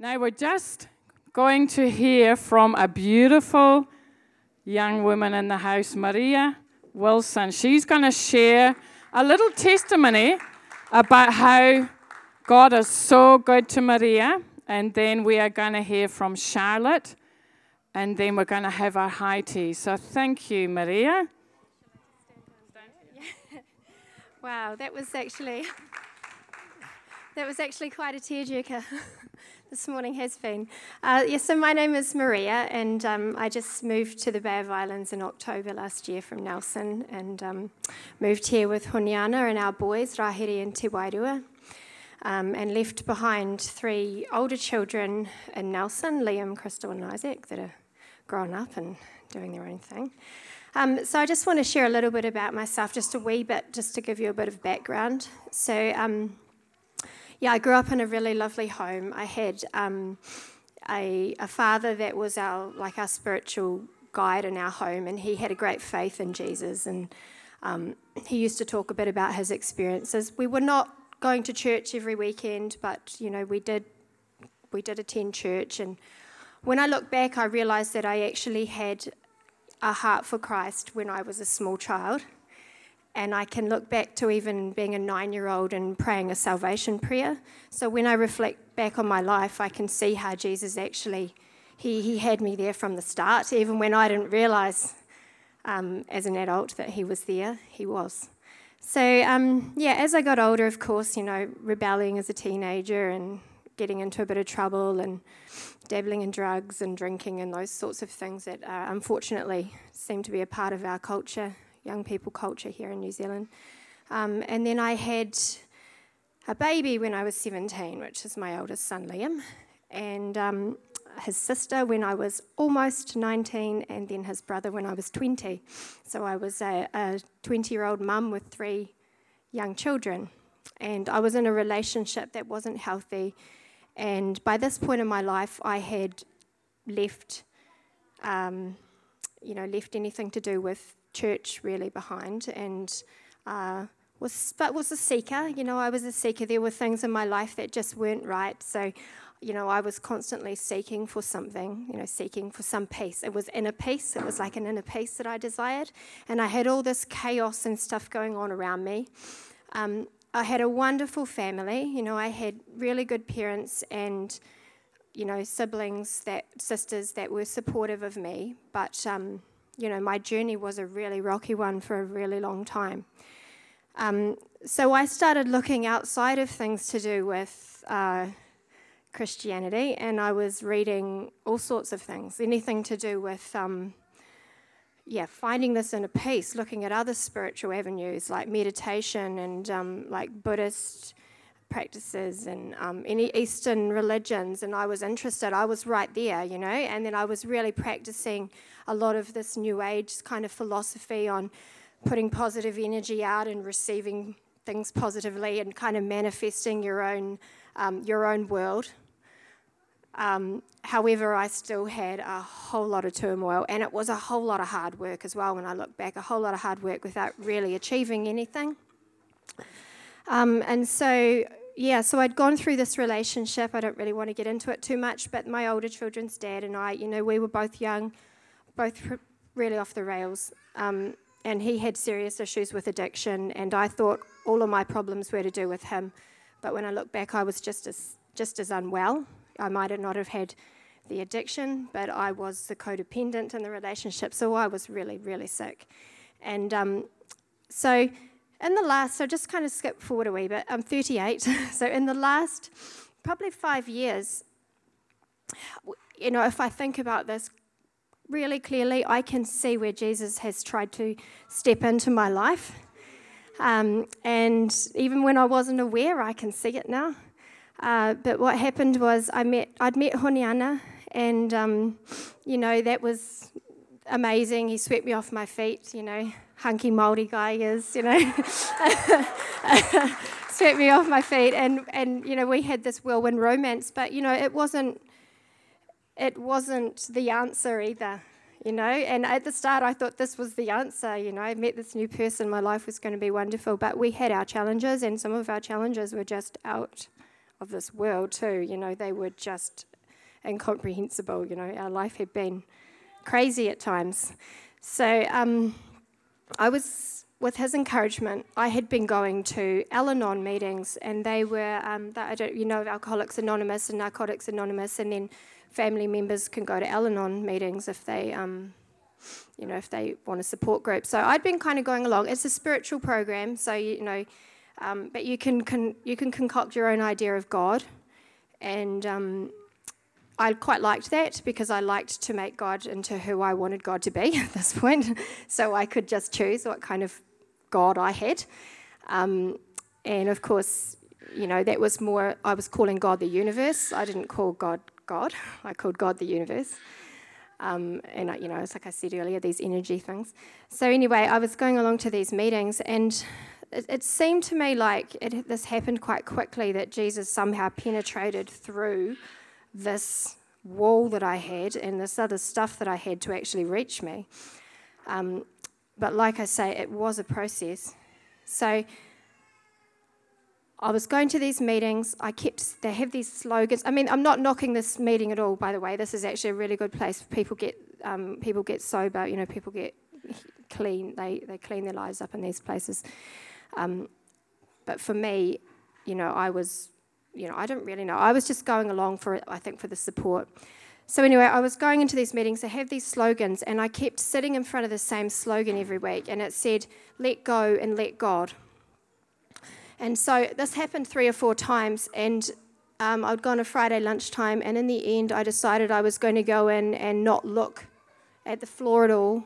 Now we're just going to hear from a beautiful young woman in the house, Maria Wilson. She's going to share a little testimony about how God is so good to Maria. And then we are going to hear from Charlotte. And then we're going to have our high tea. So thank you, Maria. Wow, that was actually that was actually quite a tearjerker. this morning has been. Uh, yes, so my name is Maria, and um, I just moved to the Bay of Islands in October last year from Nelson, and um, moved here with Honiana and our boys, Rahiri and Te Wairua, um, and left behind three older children in Nelson, Liam, Crystal, and Isaac, that are grown up and doing their own thing. Um, so I just want to share a little bit about myself, just a wee bit, just to give you a bit of background. So um, yeah, I grew up in a really lovely home. I had um, a, a, father that was our like our spiritual guide in our home, and he had a great faith in Jesus. And um, he used to talk a bit about his experiences. We were not going to church every weekend, but you know we did we did attend church. And when I look back, I realised that I actually had a heart for Christ when I was a small child. And I can look back to even being a nine year old and praying a salvation prayer. So when I reflect back on my life, I can see how Jesus actually, he, he had me there from the start, even when I didn't realize um, as an adult that he was there, he was. So, um, yeah, as I got older, of course, you know, rebelling as a teenager and getting into a bit of trouble and dabbling in drugs and drinking and those sorts of things that uh, unfortunately seem to be a part of our culture young people culture here in New Zealand. Um, and then I had a baby when I was 17, which is my oldest son, Liam, and um, his sister when I was almost 19, and then his brother when I was 20. So I was a 20 year old mum with three young children. And I was in a relationship that wasn't healthy. And by this point in my life, I had left, um, you know, left anything to do with church really behind and uh, was but was a seeker. You know, I was a seeker. There were things in my life that just weren't right. So, you know, I was constantly seeking for something. You know, seeking for some peace. It was inner peace. It was like an inner peace that I desired, and I had all this chaos and stuff going on around me. Um, I had a wonderful family. You know, I had really good parents and you know siblings that sisters that were supportive of me, but um, you know, my journey was a really rocky one for a really long time. Um, so I started looking outside of things to do with uh, Christianity, and I was reading all sorts of things, anything to do with, um, yeah, finding this inner peace, looking at other spiritual avenues like meditation and um, like Buddhist practices and um, any Eastern religions, and I was interested. I was right there, you know, and then I was really practicing a lot of this New Age kind of philosophy on putting positive energy out and receiving things positively and kind of manifesting your own um, your own world. Um, however, I still had a whole lot of turmoil, and it was a whole lot of hard work as well. When I look back, a whole lot of hard work without really achieving anything. Um, and so, yeah, so I'd gone through this relationship. I don't really want to get into it too much, but my older children's dad and I, you know, we were both young both really off the rails. Um, and he had serious issues with addiction, and I thought all of my problems were to do with him. But when I look back, I was just as just as unwell. I might not have had the addiction, but I was the codependent in the relationship, so I was really, really sick. And um, so, in the last, so just kind of skip forward a wee bit. I'm 38, so in the last probably five years, you know, if I think about this really clearly, I can see where Jesus has tried to step into my life. Um, and even when I wasn't aware, I can see it now. Uh, but what happened was I met, I'd met Honiana, and um, you know that was amazing. He swept me off my feet. You know, hunky Maori guy is. You know, swept me off my feet, and and you know we had this whirlwind romance. But you know it wasn't it wasn't the answer either, you know. And at the start, I thought this was the answer, you know. I met this new person, my life was going to be wonderful. But we had our challenges, and some of our challenges were just out of this world, too. You know, they were just incomprehensible. You know, our life had been crazy at times. So um, I was, with his encouragement, I had been going to Al Anon meetings, and they were, um, I don't, you know, Alcoholics Anonymous and Narcotics Anonymous, and then family members can go to Al Anon meetings if they, um, you know, if they want a support group. So I'd been kind of going along. It's a spiritual program, so you know, um, but you can, can, you can concoct your own idea of God, and um, I quite liked that because I liked to make God into who I wanted God to be at this point. so I could just choose what kind of God I had. Um, and of course, you know, that was more, I was calling God the universe. I didn't call God God, I called God the universe. Um, and, you know, it's like I said earlier, these energy things. So, anyway, I was going along to these meetings, and it, it seemed to me like it, this happened quite quickly that Jesus somehow penetrated through this wall that I had and this other stuff that I had to actually reach me. Um, but like I say, it was a process. So I was going to these meetings. I kept, they have these slogans. I mean, I'm not knocking this meeting at all, by the way. This is actually a really good place. People get, um, people get sober, you know, people get clean. They, they clean their lives up in these places. Um, but for me, you know, I was you know, I don't really know. I was just going along for, it, I think, for the support. So anyway, I was going into these meetings. They have these slogans, and I kept sitting in front of the same slogan every week, and it said, "Let go and let God." And so this happened three or four times, and um, I'd gone a Friday lunchtime, and in the end, I decided I was going to go in and not look at the floor at all,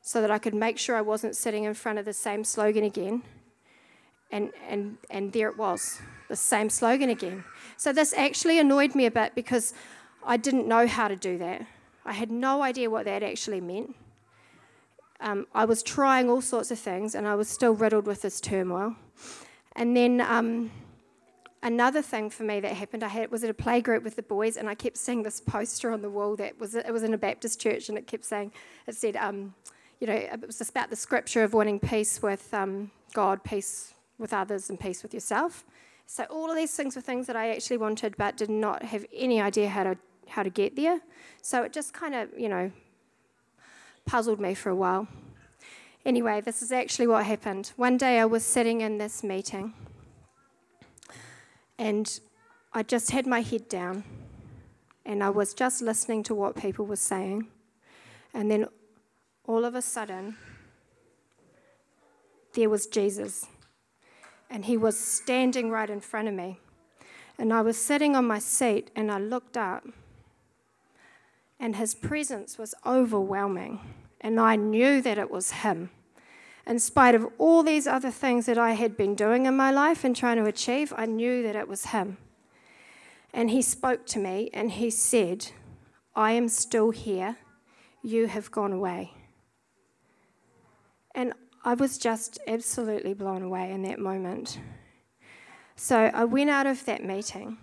so that I could make sure I wasn't sitting in front of the same slogan again. And and and there it was the same slogan again. So this actually annoyed me a bit because I didn't know how to do that. I had no idea what that actually meant. Um, I was trying all sorts of things and I was still riddled with this turmoil. And then um, another thing for me that happened, I had, was at a play group with the boys and I kept seeing this poster on the wall that was, it was in a Baptist church and it kept saying, it said, um, you know, it was about the scripture of wanting peace with um, God, peace with others, and peace with yourself. So all of these things were things that I actually wanted, but did not have any idea how to how to get there. So it just kind of, you know, puzzled me for a while. Anyway, this is actually what happened. One day I was sitting in this meeting, and I just had my head down, and I was just listening to what people were saying, and then all of a sudden, there was Jesus and he was standing right in front of me. And I was sitting on my seat and I looked up, and his presence was overwhelming. And I knew that it was him. In spite of all these other things that I had been doing in my life and trying to achieve, I knew that it was him. And he spoke to me and he said, I am still here. You have gone away. And I was just absolutely blown away in that moment. So I went out of that meeting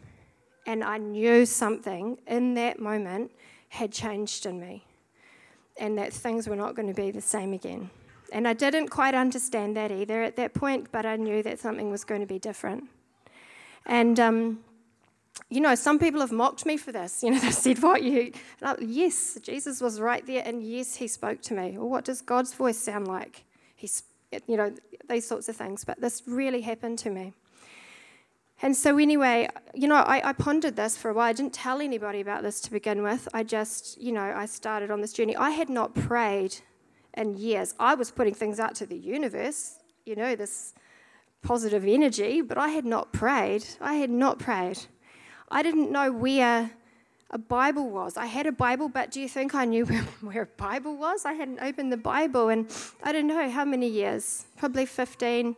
and I knew something in that moment had changed in me and that things were not going to be the same again. And I didn't quite understand that either at that point, but I knew that something was going to be different. And, um, you know, some people have mocked me for this. You know, they said, What you? Yes, Jesus was right there, and yes, he spoke to me. Well, what does God's voice sound like? He's, you know, these sorts of things. But this really happened to me. And so, anyway, you know, I, I, pondered this for a while. I didn't tell anybody about this to begin with. I just, you know, I started on this journey. I had not prayed in years. I was putting things out to the universe, you know, this positive energy, but I had not prayed. I had not prayed. I didn't know where a Bible was. I had a Bible, but do you think I knew where, a Bible was? I hadn't opened the Bible in I don't know how many years, probably 15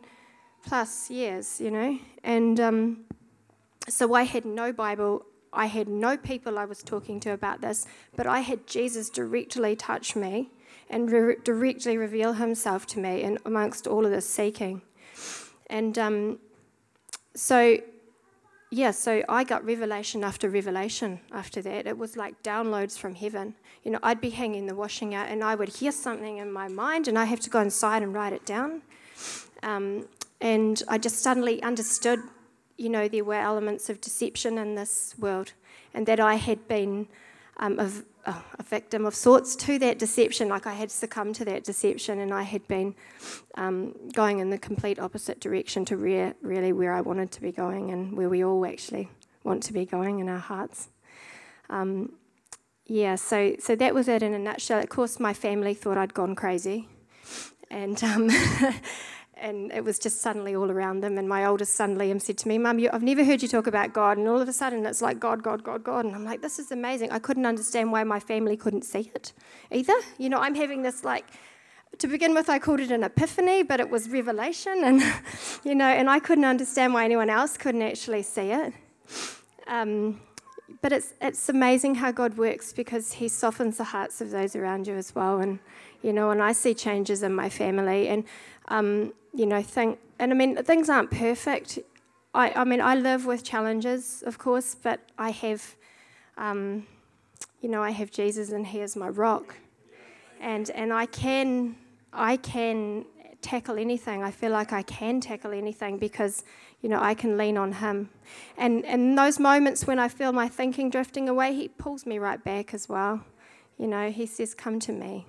plus years, you know. And um, so I had no Bible. I had no people I was talking to about this, but I had Jesus directly touch me and re- directly reveal himself to me and amongst all of this seeking. And um, so yeah, so I got revelation after revelation after that. It was like downloads from heaven. You know, I'd be hanging the washing out and I would hear something in my mind and I have to go inside and write it down. Um, and I just suddenly understood you know, there were elements of deception in this world, and that I had been um, a, a, victim of sorts to that deception. Like I had succumbed to that deception, and I had been um, going in the complete opposite direction to re- really where I wanted to be going, and where we all actually want to be going in our hearts. Um, yeah, so so that was it in a nutshell. Of course, my family thought I'd gone crazy, and um, and it was just suddenly all around them. And my oldest son Liam said to me, "Mum, I've never heard you talk about God." And all of a sudden, it's like God, God, God, God. And I'm like, "This is amazing." I couldn't understand why my family couldn't see it either. You know, I'm having this like. To begin with, I called it an epiphany, but it was revelation, and you know, and I couldn't understand why anyone else couldn't actually see it. Um, but it's it's amazing how God works because He softens the hearts of those around you as well, and you know, and I see changes in my family, and um, you know, think, and I mean, things aren't perfect. I, I mean, I live with challenges, of course, but I have, um, you know, I have Jesus, and He is my rock, and and I can, I can tackle anything. I feel like I can tackle anything because, you know, I can lean on Him. And in those moments when I feel my thinking drifting away, He pulls me right back as well. You know, He says, "Come to me."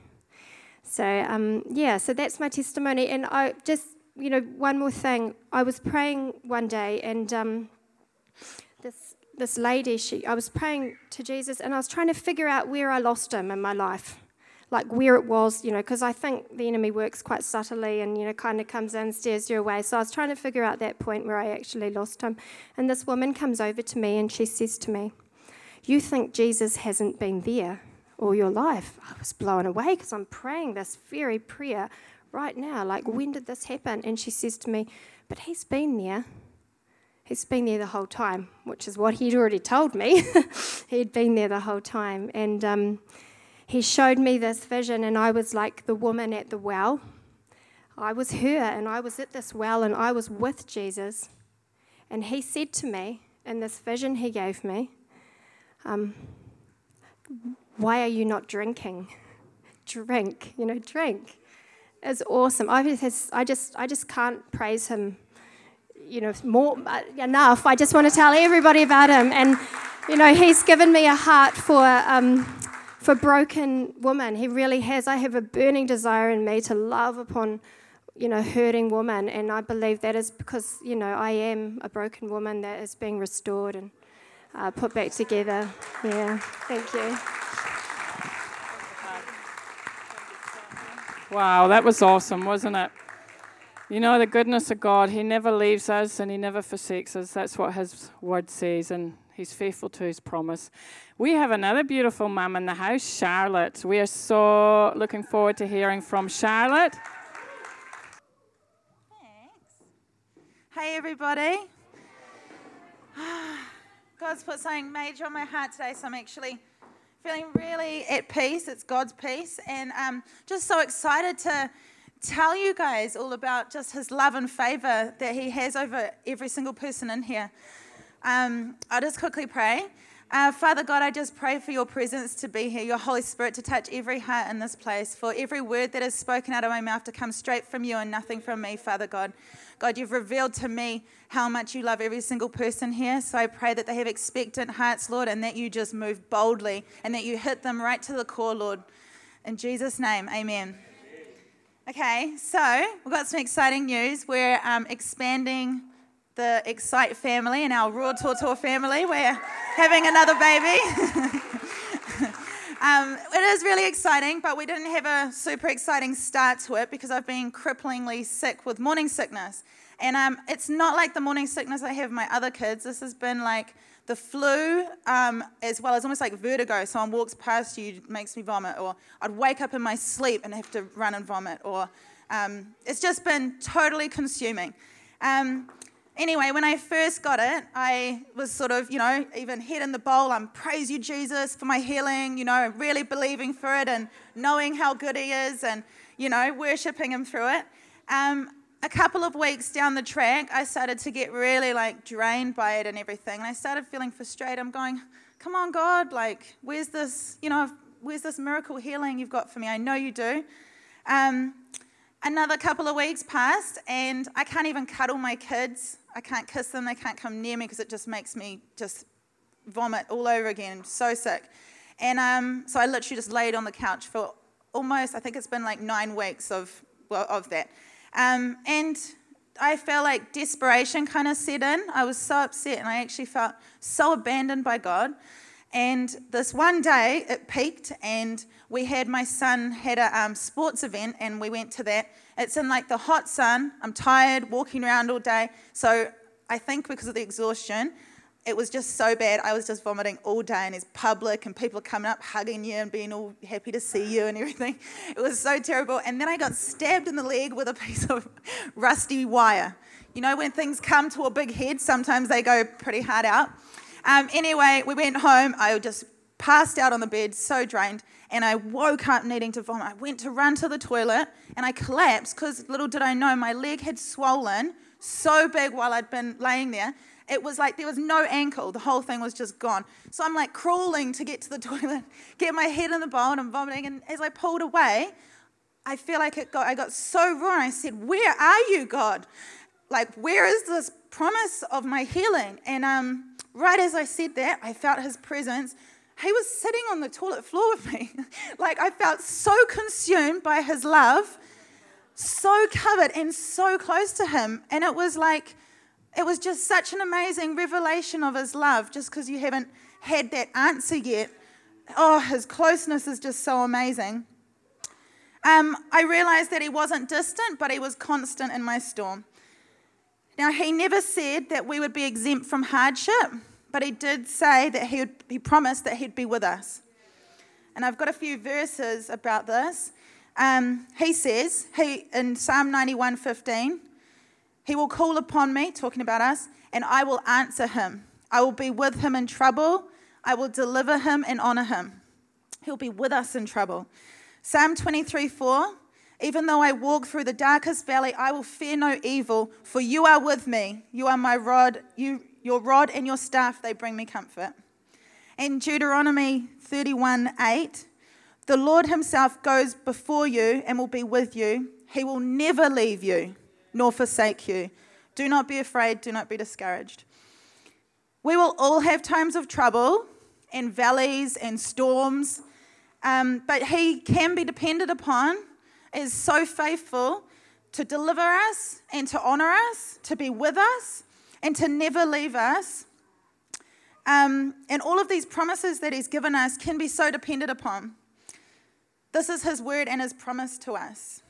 So um, yeah, so that's my testimony. And I just, you know, one more thing. I was praying one day, and um, this this lady, she, I was praying to Jesus, and I was trying to figure out where I lost him in my life, like where it was, you know, because I think the enemy works quite subtly, and you know, kind of comes in, steers you away. So I was trying to figure out that point where I actually lost him. And this woman comes over to me, and she says to me, "You think Jesus hasn't been there?" all your life. I was blown away because I'm praying this very prayer right now. Like, when did this happen? And she says to me, But he's been there. He's been there the whole time, which is what he'd already told me. he'd been there the whole time. And um, he showed me this vision, and I was like the woman at the well. I was her, and I was at this well, and I was with Jesus. And he said to me, in this vision he gave me, um, why are you not drinking? Drink, you know, drink. It's awesome. I just, I just, I just can't praise him, you know, more uh, enough. I just want to tell everybody about him, and you know, he's given me a heart for um, for broken women. He really has. I have a burning desire in me to love upon, you know, hurting women, and I believe that is because you know I am a broken woman that is being restored and uh, put back together. Yeah. Thank you. Wow, that was awesome, wasn't it? You know, the goodness of God, He never leaves us and He never forsakes us. That's what His word says, and He's faithful to His promise. We have another beautiful mum in the house, Charlotte. We are so looking forward to hearing from Charlotte. Thanks. Hey, everybody. God's put something major on my heart today, so I'm actually feeling really at peace. It's God's peace. And um, just so excited to tell you guys all about just his love and favor that he has over every single person in here. Um, I'll just quickly pray. Uh, Father God, I just pray for your presence to be here, your Holy Spirit to touch every heart in this place, for every word that is spoken out of my mouth to come straight from you and nothing from me, Father God. God, you've revealed to me how much you love every single person here. So I pray that they have expectant hearts, Lord, and that you just move boldly and that you hit them right to the core, Lord. In Jesus' name, amen. Okay, so we've got some exciting news. We're um, expanding the Excite family and our Raw Tortor family. We're having another baby. um, it is really exciting, but we didn't have a super exciting start to it because I've been cripplingly sick with morning sickness. And um, it's not like the morning sickness I have my other kids. This has been like the flu, um, as well as almost like vertigo. Someone walks past you, makes me vomit, or I'd wake up in my sleep and have to run and vomit, or um, it's just been totally consuming. Um, anyway, when I first got it, I was sort of, you know, even head in the bowl. I'm praise you, Jesus, for my healing, you know, really believing for it and knowing how good He is and, you know, worshiping Him through it. Um, a couple of weeks down the track, I started to get really like drained by it and everything. And I started feeling frustrated. I'm going, come on, God, like, where's this, you know, where's this miracle healing you've got for me? I know you do. Um, another couple of weeks passed, and I can't even cuddle my kids. I can't kiss them. They can't come near me because it just makes me just vomit all over again. I'm so sick. And um, so I literally just laid on the couch for almost, I think it's been like nine weeks of, well, of that. Um, and I felt like desperation kind of set in. I was so upset and I actually felt so abandoned by God. And this one day it peaked, and we had my son had a um, sports event, and we went to that. It's in like the hot sun. I'm tired, walking around all day. So I think because of the exhaustion, it was just so bad. I was just vomiting all day, and it's public, and people are coming up, hugging you, and being all happy to see you and everything. It was so terrible. And then I got stabbed in the leg with a piece of rusty wire. You know, when things come to a big head, sometimes they go pretty hard out. Um, anyway, we went home. I just passed out on the bed, so drained, and I woke up needing to vomit. I went to run to the toilet, and I collapsed because little did I know my leg had swollen so big while I'd been laying there it was like there was no ankle. The whole thing was just gone. So I'm like crawling to get to the toilet, get my head in the bowl, and I'm vomiting. And as I pulled away, I feel like it got, I got so wrong. I said, Where are you, God? Like, where is this promise of my healing? And um, right as I said that, I felt his presence. He was sitting on the toilet floor with me. like, I felt so consumed by his love, so covered and so close to him. And it was like, it was just such an amazing revelation of his love, just because you haven't had that answer yet. Oh, his closeness is just so amazing. Um, I realized that he wasn't distant, but he was constant in my storm. Now, he never said that we would be exempt from hardship, but he did say that he, would, he promised that he'd be with us. And I've got a few verses about this. Um, he says he, in Psalm 91:15, he will call upon me, talking about us, and I will answer him. I will be with him in trouble. I will deliver him and honor him. He'll be with us in trouble. Psalm 23 4 Even though I walk through the darkest valley, I will fear no evil, for you are with me. You are my rod, you, your rod and your staff, they bring me comfort. In Deuteronomy 31 8, the Lord himself goes before you and will be with you. He will never leave you nor forsake you. Do not be afraid, do not be discouraged. We will all have times of trouble and valleys and storms, um, but He can be depended upon, is so faithful to deliver us and to honor us, to be with us, and to never leave us. Um, and all of these promises that He's given us can be so depended upon. This is His word and His promise to us.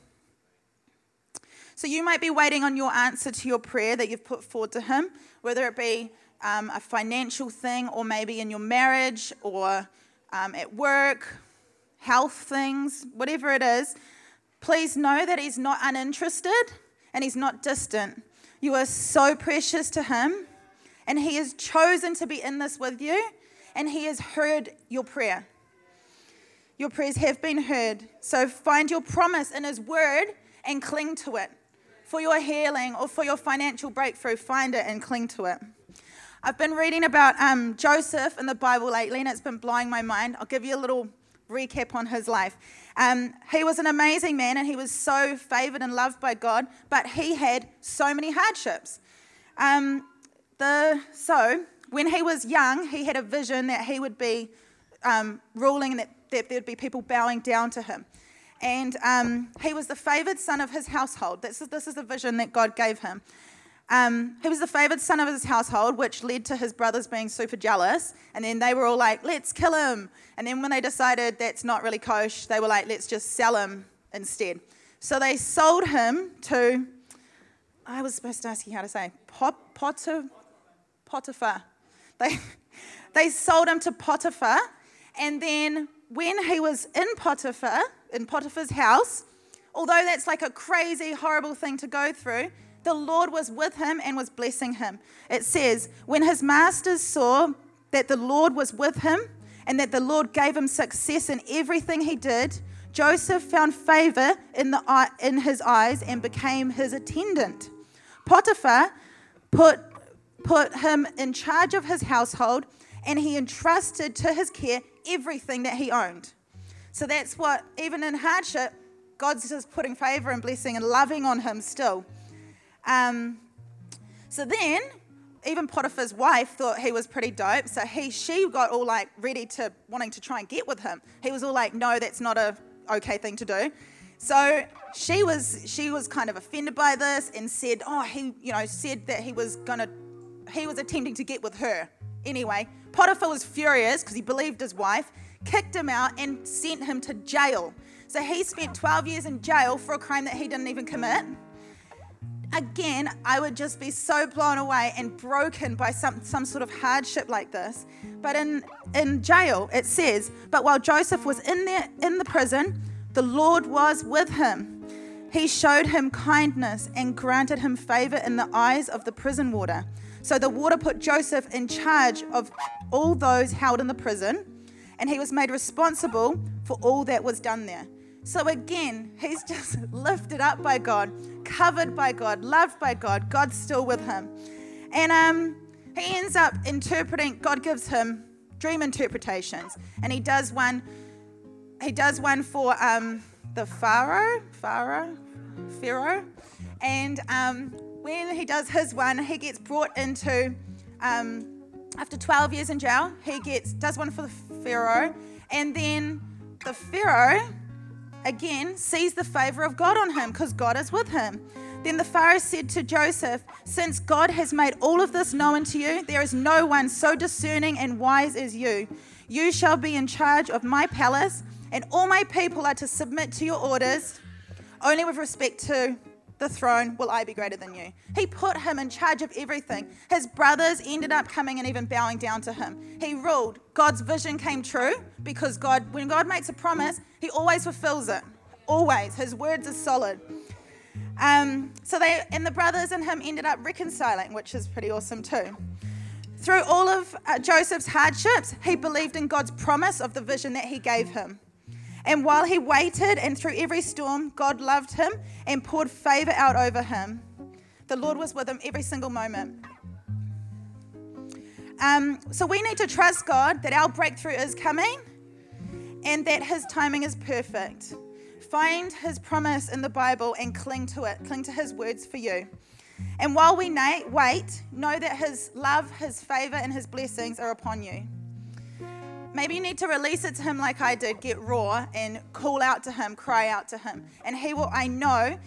So you might be waiting on your answer to your prayer that you've put forward to Him, whether it be um, a financial thing or maybe in your marriage or um, at work, health things, whatever it is. Please know that He's not uninterested and He's not distant. You are so precious to Him, and He has chosen to be in this with you, and He has heard your prayer. Your prayers have been heard. So find your promise in His word and cling to it for your healing or for your financial breakthrough, find it and cling to it. I've been reading about um, Joseph in the Bible lately, and it's been blowing my mind. I'll give you a little recap on his life. Um, he was an amazing man, and he was so favored and loved by God, but he had so many hardships. Um, the, so, when he was young, he had a vision that he would be um, ruling and that, that there would be people bowing down to him and um, he was the favored son of his household. This is, this is the vision that God gave him. Um, he was the favored son of his household, which led to his brothers being super jealous. And then they were all like, let's kill him. And then when they decided that's not really kosher, they were like, let's just sell him instead. So they sold him to, I was supposed to ask you how to say, Pot, Potter, Potiphar. They, they sold him to Potiphar. And then when he was in Potiphar, in Potiphar's house, although that's like a crazy, horrible thing to go through, the Lord was with him and was blessing him. It says, when his masters saw that the Lord was with him and that the Lord gave him success in everything he did, Joseph found favor in, the, in his eyes and became his attendant. Potiphar put, put him in charge of his household and he entrusted to his care everything that he owned. So that's what, even in hardship, God's just putting favor and blessing and loving on him still. Um, so then, even Potiphar's wife thought he was pretty dope. So he, she got all like ready to wanting to try and get with him. He was all like, "No, that's not a okay thing to do." So she was, she was kind of offended by this and said, "Oh, he, you know, said that he was gonna, he was attempting to get with her." Anyway, Potiphar was furious because he believed his wife, kicked him out, and sent him to jail. So he spent 12 years in jail for a crime that he didn't even commit again, I would just be so blown away and broken by some, some sort of hardship like this. But in, in jail, it says, But while Joseph was in there in the prison, the Lord was with him. He showed him kindness and granted him favor in the eyes of the prison warder. So the warder put Joseph in charge of all those held in the prison, and he was made responsible for all that was done there. So again, he's just lifted up by God, covered by God, loved by God. God's still with him. And um, he ends up interpreting, God gives him dream interpretations. And he does one, he does one for um, the Pharaoh, Pharaoh, Pharaoh. And um, when he does his one, he gets brought into, um, after 12 years in jail, he gets, does one for the Pharaoh. And then the Pharaoh again sees the favor of God on him because God is with him. Then the Pharaoh said to Joseph, Since God has made all of this known to you, there is no one so discerning and wise as you. You shall be in charge of my palace, and all my people are to submit to your orders, only with respect to the throne will I be greater than you. He put him in charge of everything. His brothers ended up coming and even bowing down to him. He ruled. God's vision came true because God, when God makes a promise, he always fulfills it. Always. His words are solid. Um, so they and the brothers and him ended up reconciling, which is pretty awesome too. Through all of uh, Joseph's hardships, he believed in God's promise of the vision that he gave him. And while he waited and through every storm, God loved him and poured favor out over him. The Lord was with him every single moment. Um, so we need to trust God that our breakthrough is coming and that his timing is perfect. Find his promise in the Bible and cling to it, cling to his words for you. And while we wait, know that his love, his favor, and his blessings are upon you. Maybe you need to release it to him like I did, get raw and call out to him, cry out to him. And he will, I know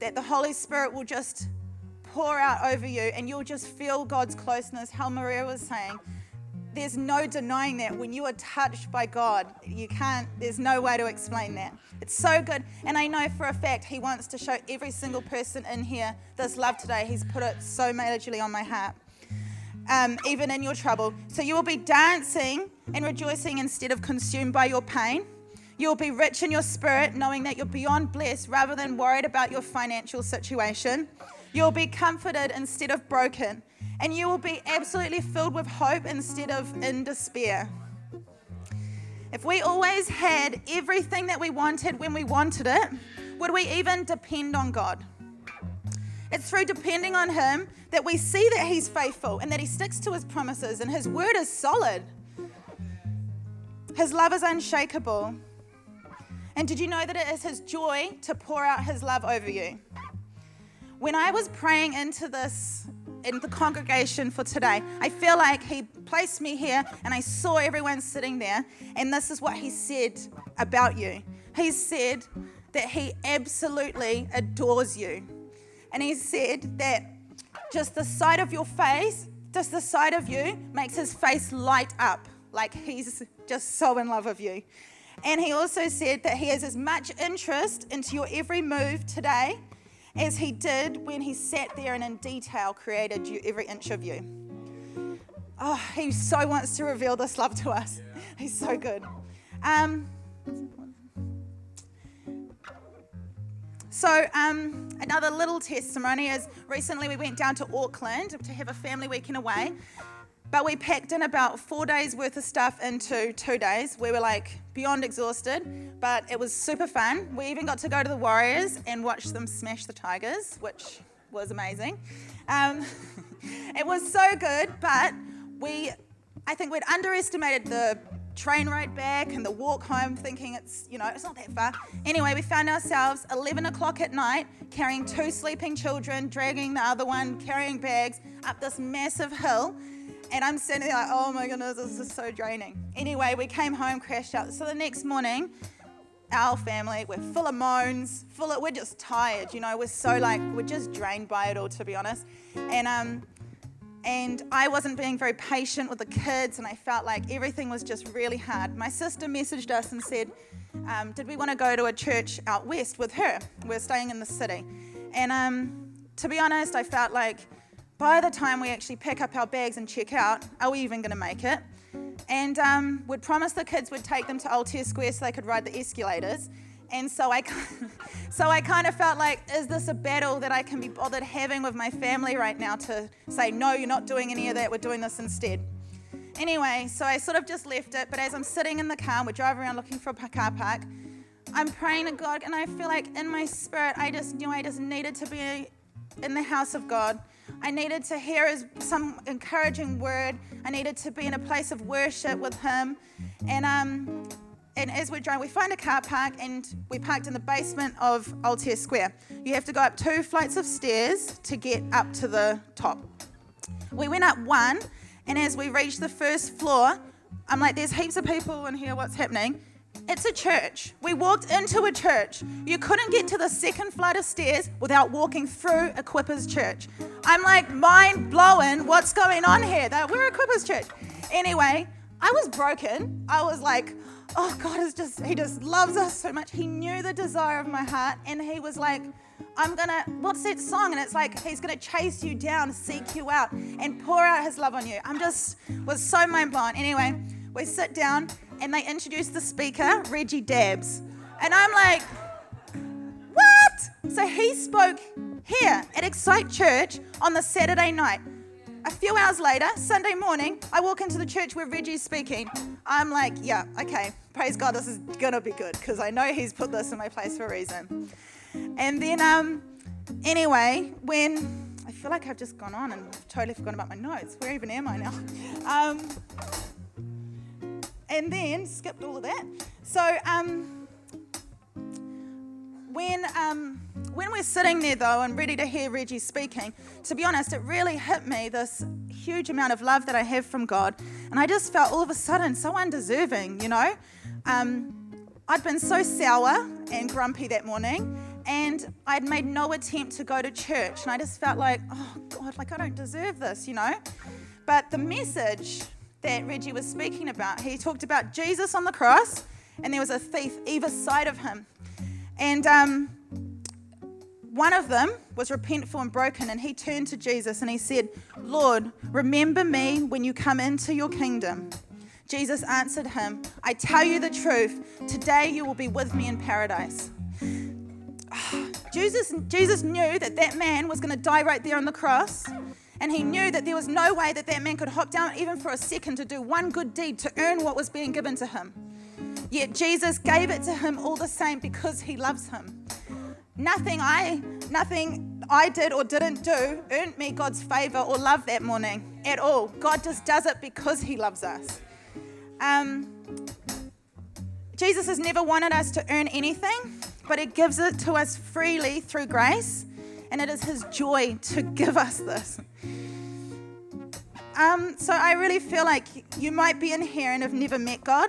that the Holy Spirit will just pour out over you and you'll just feel God's closeness. How Maria was saying, there's no denying that when you are touched by God, you can't, there's no way to explain that. It's so good. And I know for a fact He wants to show every single person in here this love today. He's put it so majorly on my heart um, even in your trouble. So you will be dancing and rejoicing instead of consumed by your pain. You will be rich in your spirit, knowing that you're beyond blessed rather than worried about your financial situation. You'll be comforted instead of broken. And you will be absolutely filled with hope instead of in despair. If we always had everything that we wanted when we wanted it, would we even depend on God? It's through depending on Him that we see that He's faithful and that He sticks to His promises and His word is solid. His love is unshakable. And did you know that it is His joy to pour out His love over you? When I was praying into this in the congregation for today, I feel like He placed me here and I saw everyone sitting there, and this is what He said about you. He said that He absolutely adores you. And he said that just the sight of your face, just the sight of you, makes his face light up, like he's just so in love with you. And he also said that he has as much interest into your every move today as he did when he sat there and in detail created you, every inch of you. Oh, he so wants to reveal this love to us. He's so good. Um, So, um, another little testimony is recently we went down to Auckland to have a family weekend away, but we packed in about four days worth of stuff into two days. We were like beyond exhausted, but it was super fun. We even got to go to the Warriors and watch them smash the Tigers, which was amazing. Um, it was so good, but we, I think we'd underestimated the train ride back and the walk home thinking it's, you know, it's not that far. Anyway, we found ourselves 11 o'clock at night carrying two sleeping children, dragging the other one, carrying bags up this massive hill. And I'm sitting there like, oh my goodness, this is so draining. Anyway, we came home, crashed out. So the next morning, our family, we're full of moans, full of, we're just tired, you know, we're so like, we're just drained by it all, to be honest. And, um, and I wasn't being very patient with the kids, and I felt like everything was just really hard. My sister messaged us and said, um, Did we want to go to a church out west with her? We're staying in the city. And um, to be honest, I felt like by the time we actually pick up our bags and check out, are we even going to make it? And um, we'd promised the kids we'd take them to Aotea Square so they could ride the escalators. And so I, so I kind of felt like, is this a battle that I can be bothered having with my family right now to say, no, you're not doing any of that, we're doing this instead? Anyway, so I sort of just left it, but as I'm sitting in the car, we're driving around looking for a car park, I'm praying to God, and I feel like in my spirit, I just knew I just needed to be in the house of God. I needed to hear his, some encouraging word. I needed to be in a place of worship with him. And um, and as we're driving, we find a car park and we parked in the basement of Aotea Square. You have to go up two flights of stairs to get up to the top. We went up one, and as we reached the first floor, I'm like, there's heaps of people in here, what's happening? It's a church. We walked into a church. You couldn't get to the second flight of stairs without walking through Equippers Church. I'm like, mind blowing, what's going on here? We're Equippers Church. Anyway, I was broken. I was like, oh, God is just, He just loves us so much. He knew the desire of my heart, and He was like, I'm gonna, what's that song? And it's like, He's gonna chase you down, seek you out, and pour out His love on you. I'm just, was so mind blown. Anyway, we sit down, and they introduce the speaker, Reggie Dabbs. And I'm like, what? So he spoke here at Excite Church on the Saturday night. A few hours later, Sunday morning, I walk into the church where Reggie's speaking. I'm like, yeah, okay, praise God, this is gonna be good because I know He's put this in my place for a reason. And then, um, anyway, when I feel like I've just gone on and totally forgotten about my notes. Where even am I now? Um, and then skipped all of that. So, um, when um, when we're sitting there though and ready to hear Reggie speaking, to be honest, it really hit me this huge amount of love that I have from God, and I just felt all of a sudden so undeserving, you know. Um, I'd been so sour and grumpy that morning, and I'd made no attempt to go to church, and I just felt like, oh God, like I don't deserve this, you know. But the message that Reggie was speaking about, he talked about Jesus on the cross, and there was a thief either side of him, and um, one of them was repentful and broken, and he turned to Jesus and he said, Lord, remember me when you come into your kingdom. Jesus answered him, I tell you the truth, today you will be with me in paradise. Jesus, Jesus knew that that man was going to die right there on the cross, and he knew that there was no way that that man could hop down even for a second to do one good deed to earn what was being given to him. Yet Jesus gave it to him all the same because he loves him. Nothing I, nothing I did or didn't do earned me God's favor or love that morning at all. God just does it because He loves us. Um, Jesus has never wanted us to earn anything, but He gives it to us freely through grace, and it is His joy to give us this. Um, so I really feel like you might be in here and have never met God.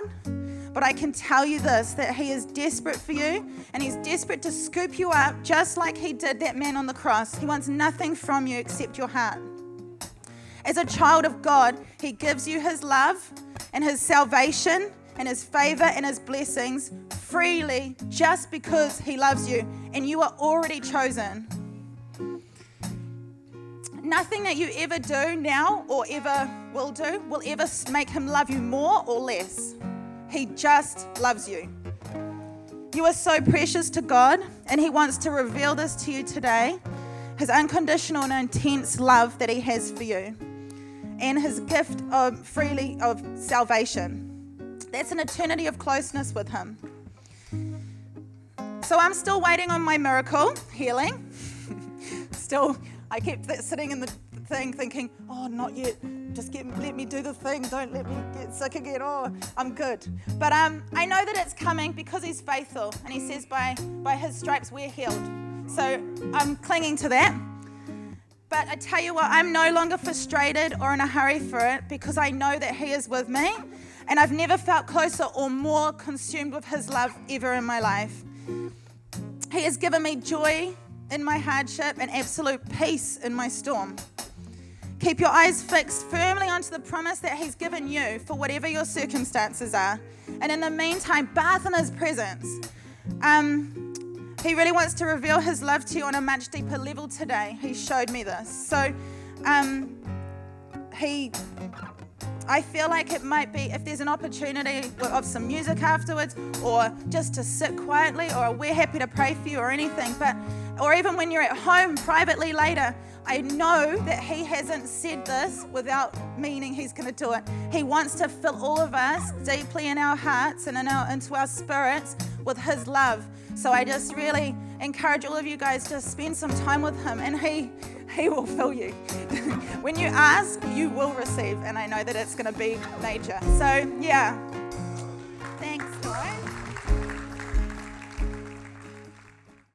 But I can tell you this that He is desperate for you and He's desperate to scoop you up just like He did that man on the cross. He wants nothing from you except your heart. As a child of God, He gives you His love and His salvation and His favor and His blessings freely just because He loves you and you are already chosen. Nothing that you ever do now or ever will do will ever make Him love you more or less. He just loves you. You are so precious to God, and He wants to reveal this to you today His unconditional and intense love that He has for you, and His gift of freely of salvation. That's an eternity of closeness with Him. So I'm still waiting on my miracle healing. still, I kept sitting in the thing thinking, oh, not yet, just get, let me do the thing. Don't let me get sick again. Oh, I'm good. But um, I know that it's coming because He's faithful, and He says, by by His stripes we're healed. So I'm clinging to that. But I tell you what, I'm no longer frustrated or in a hurry for it because I know that He is with me, and I've never felt closer or more consumed with His love ever in my life. He has given me joy in my hardship and absolute peace in my storm. Keep your eyes fixed firmly onto the promise that He's given you for whatever your circumstances are. And in the meantime, bath in His presence. Um, he really wants to reveal His love to you on a much deeper level today. He showed me this. So, um, He I feel like it might be if there's an opportunity of some music afterwards, or just to sit quietly, or we're happy to pray for you, or anything. But, or even when you're at home privately later, I know that He hasn't said this without meaning He's going to do it. He wants to fill all of us deeply in our hearts and in our, into our spirits with His love. So I just really encourage all of you guys to spend some time with Him, and He He will fill you. when you ask, you will receive, and I know that it's going to be major. So yeah.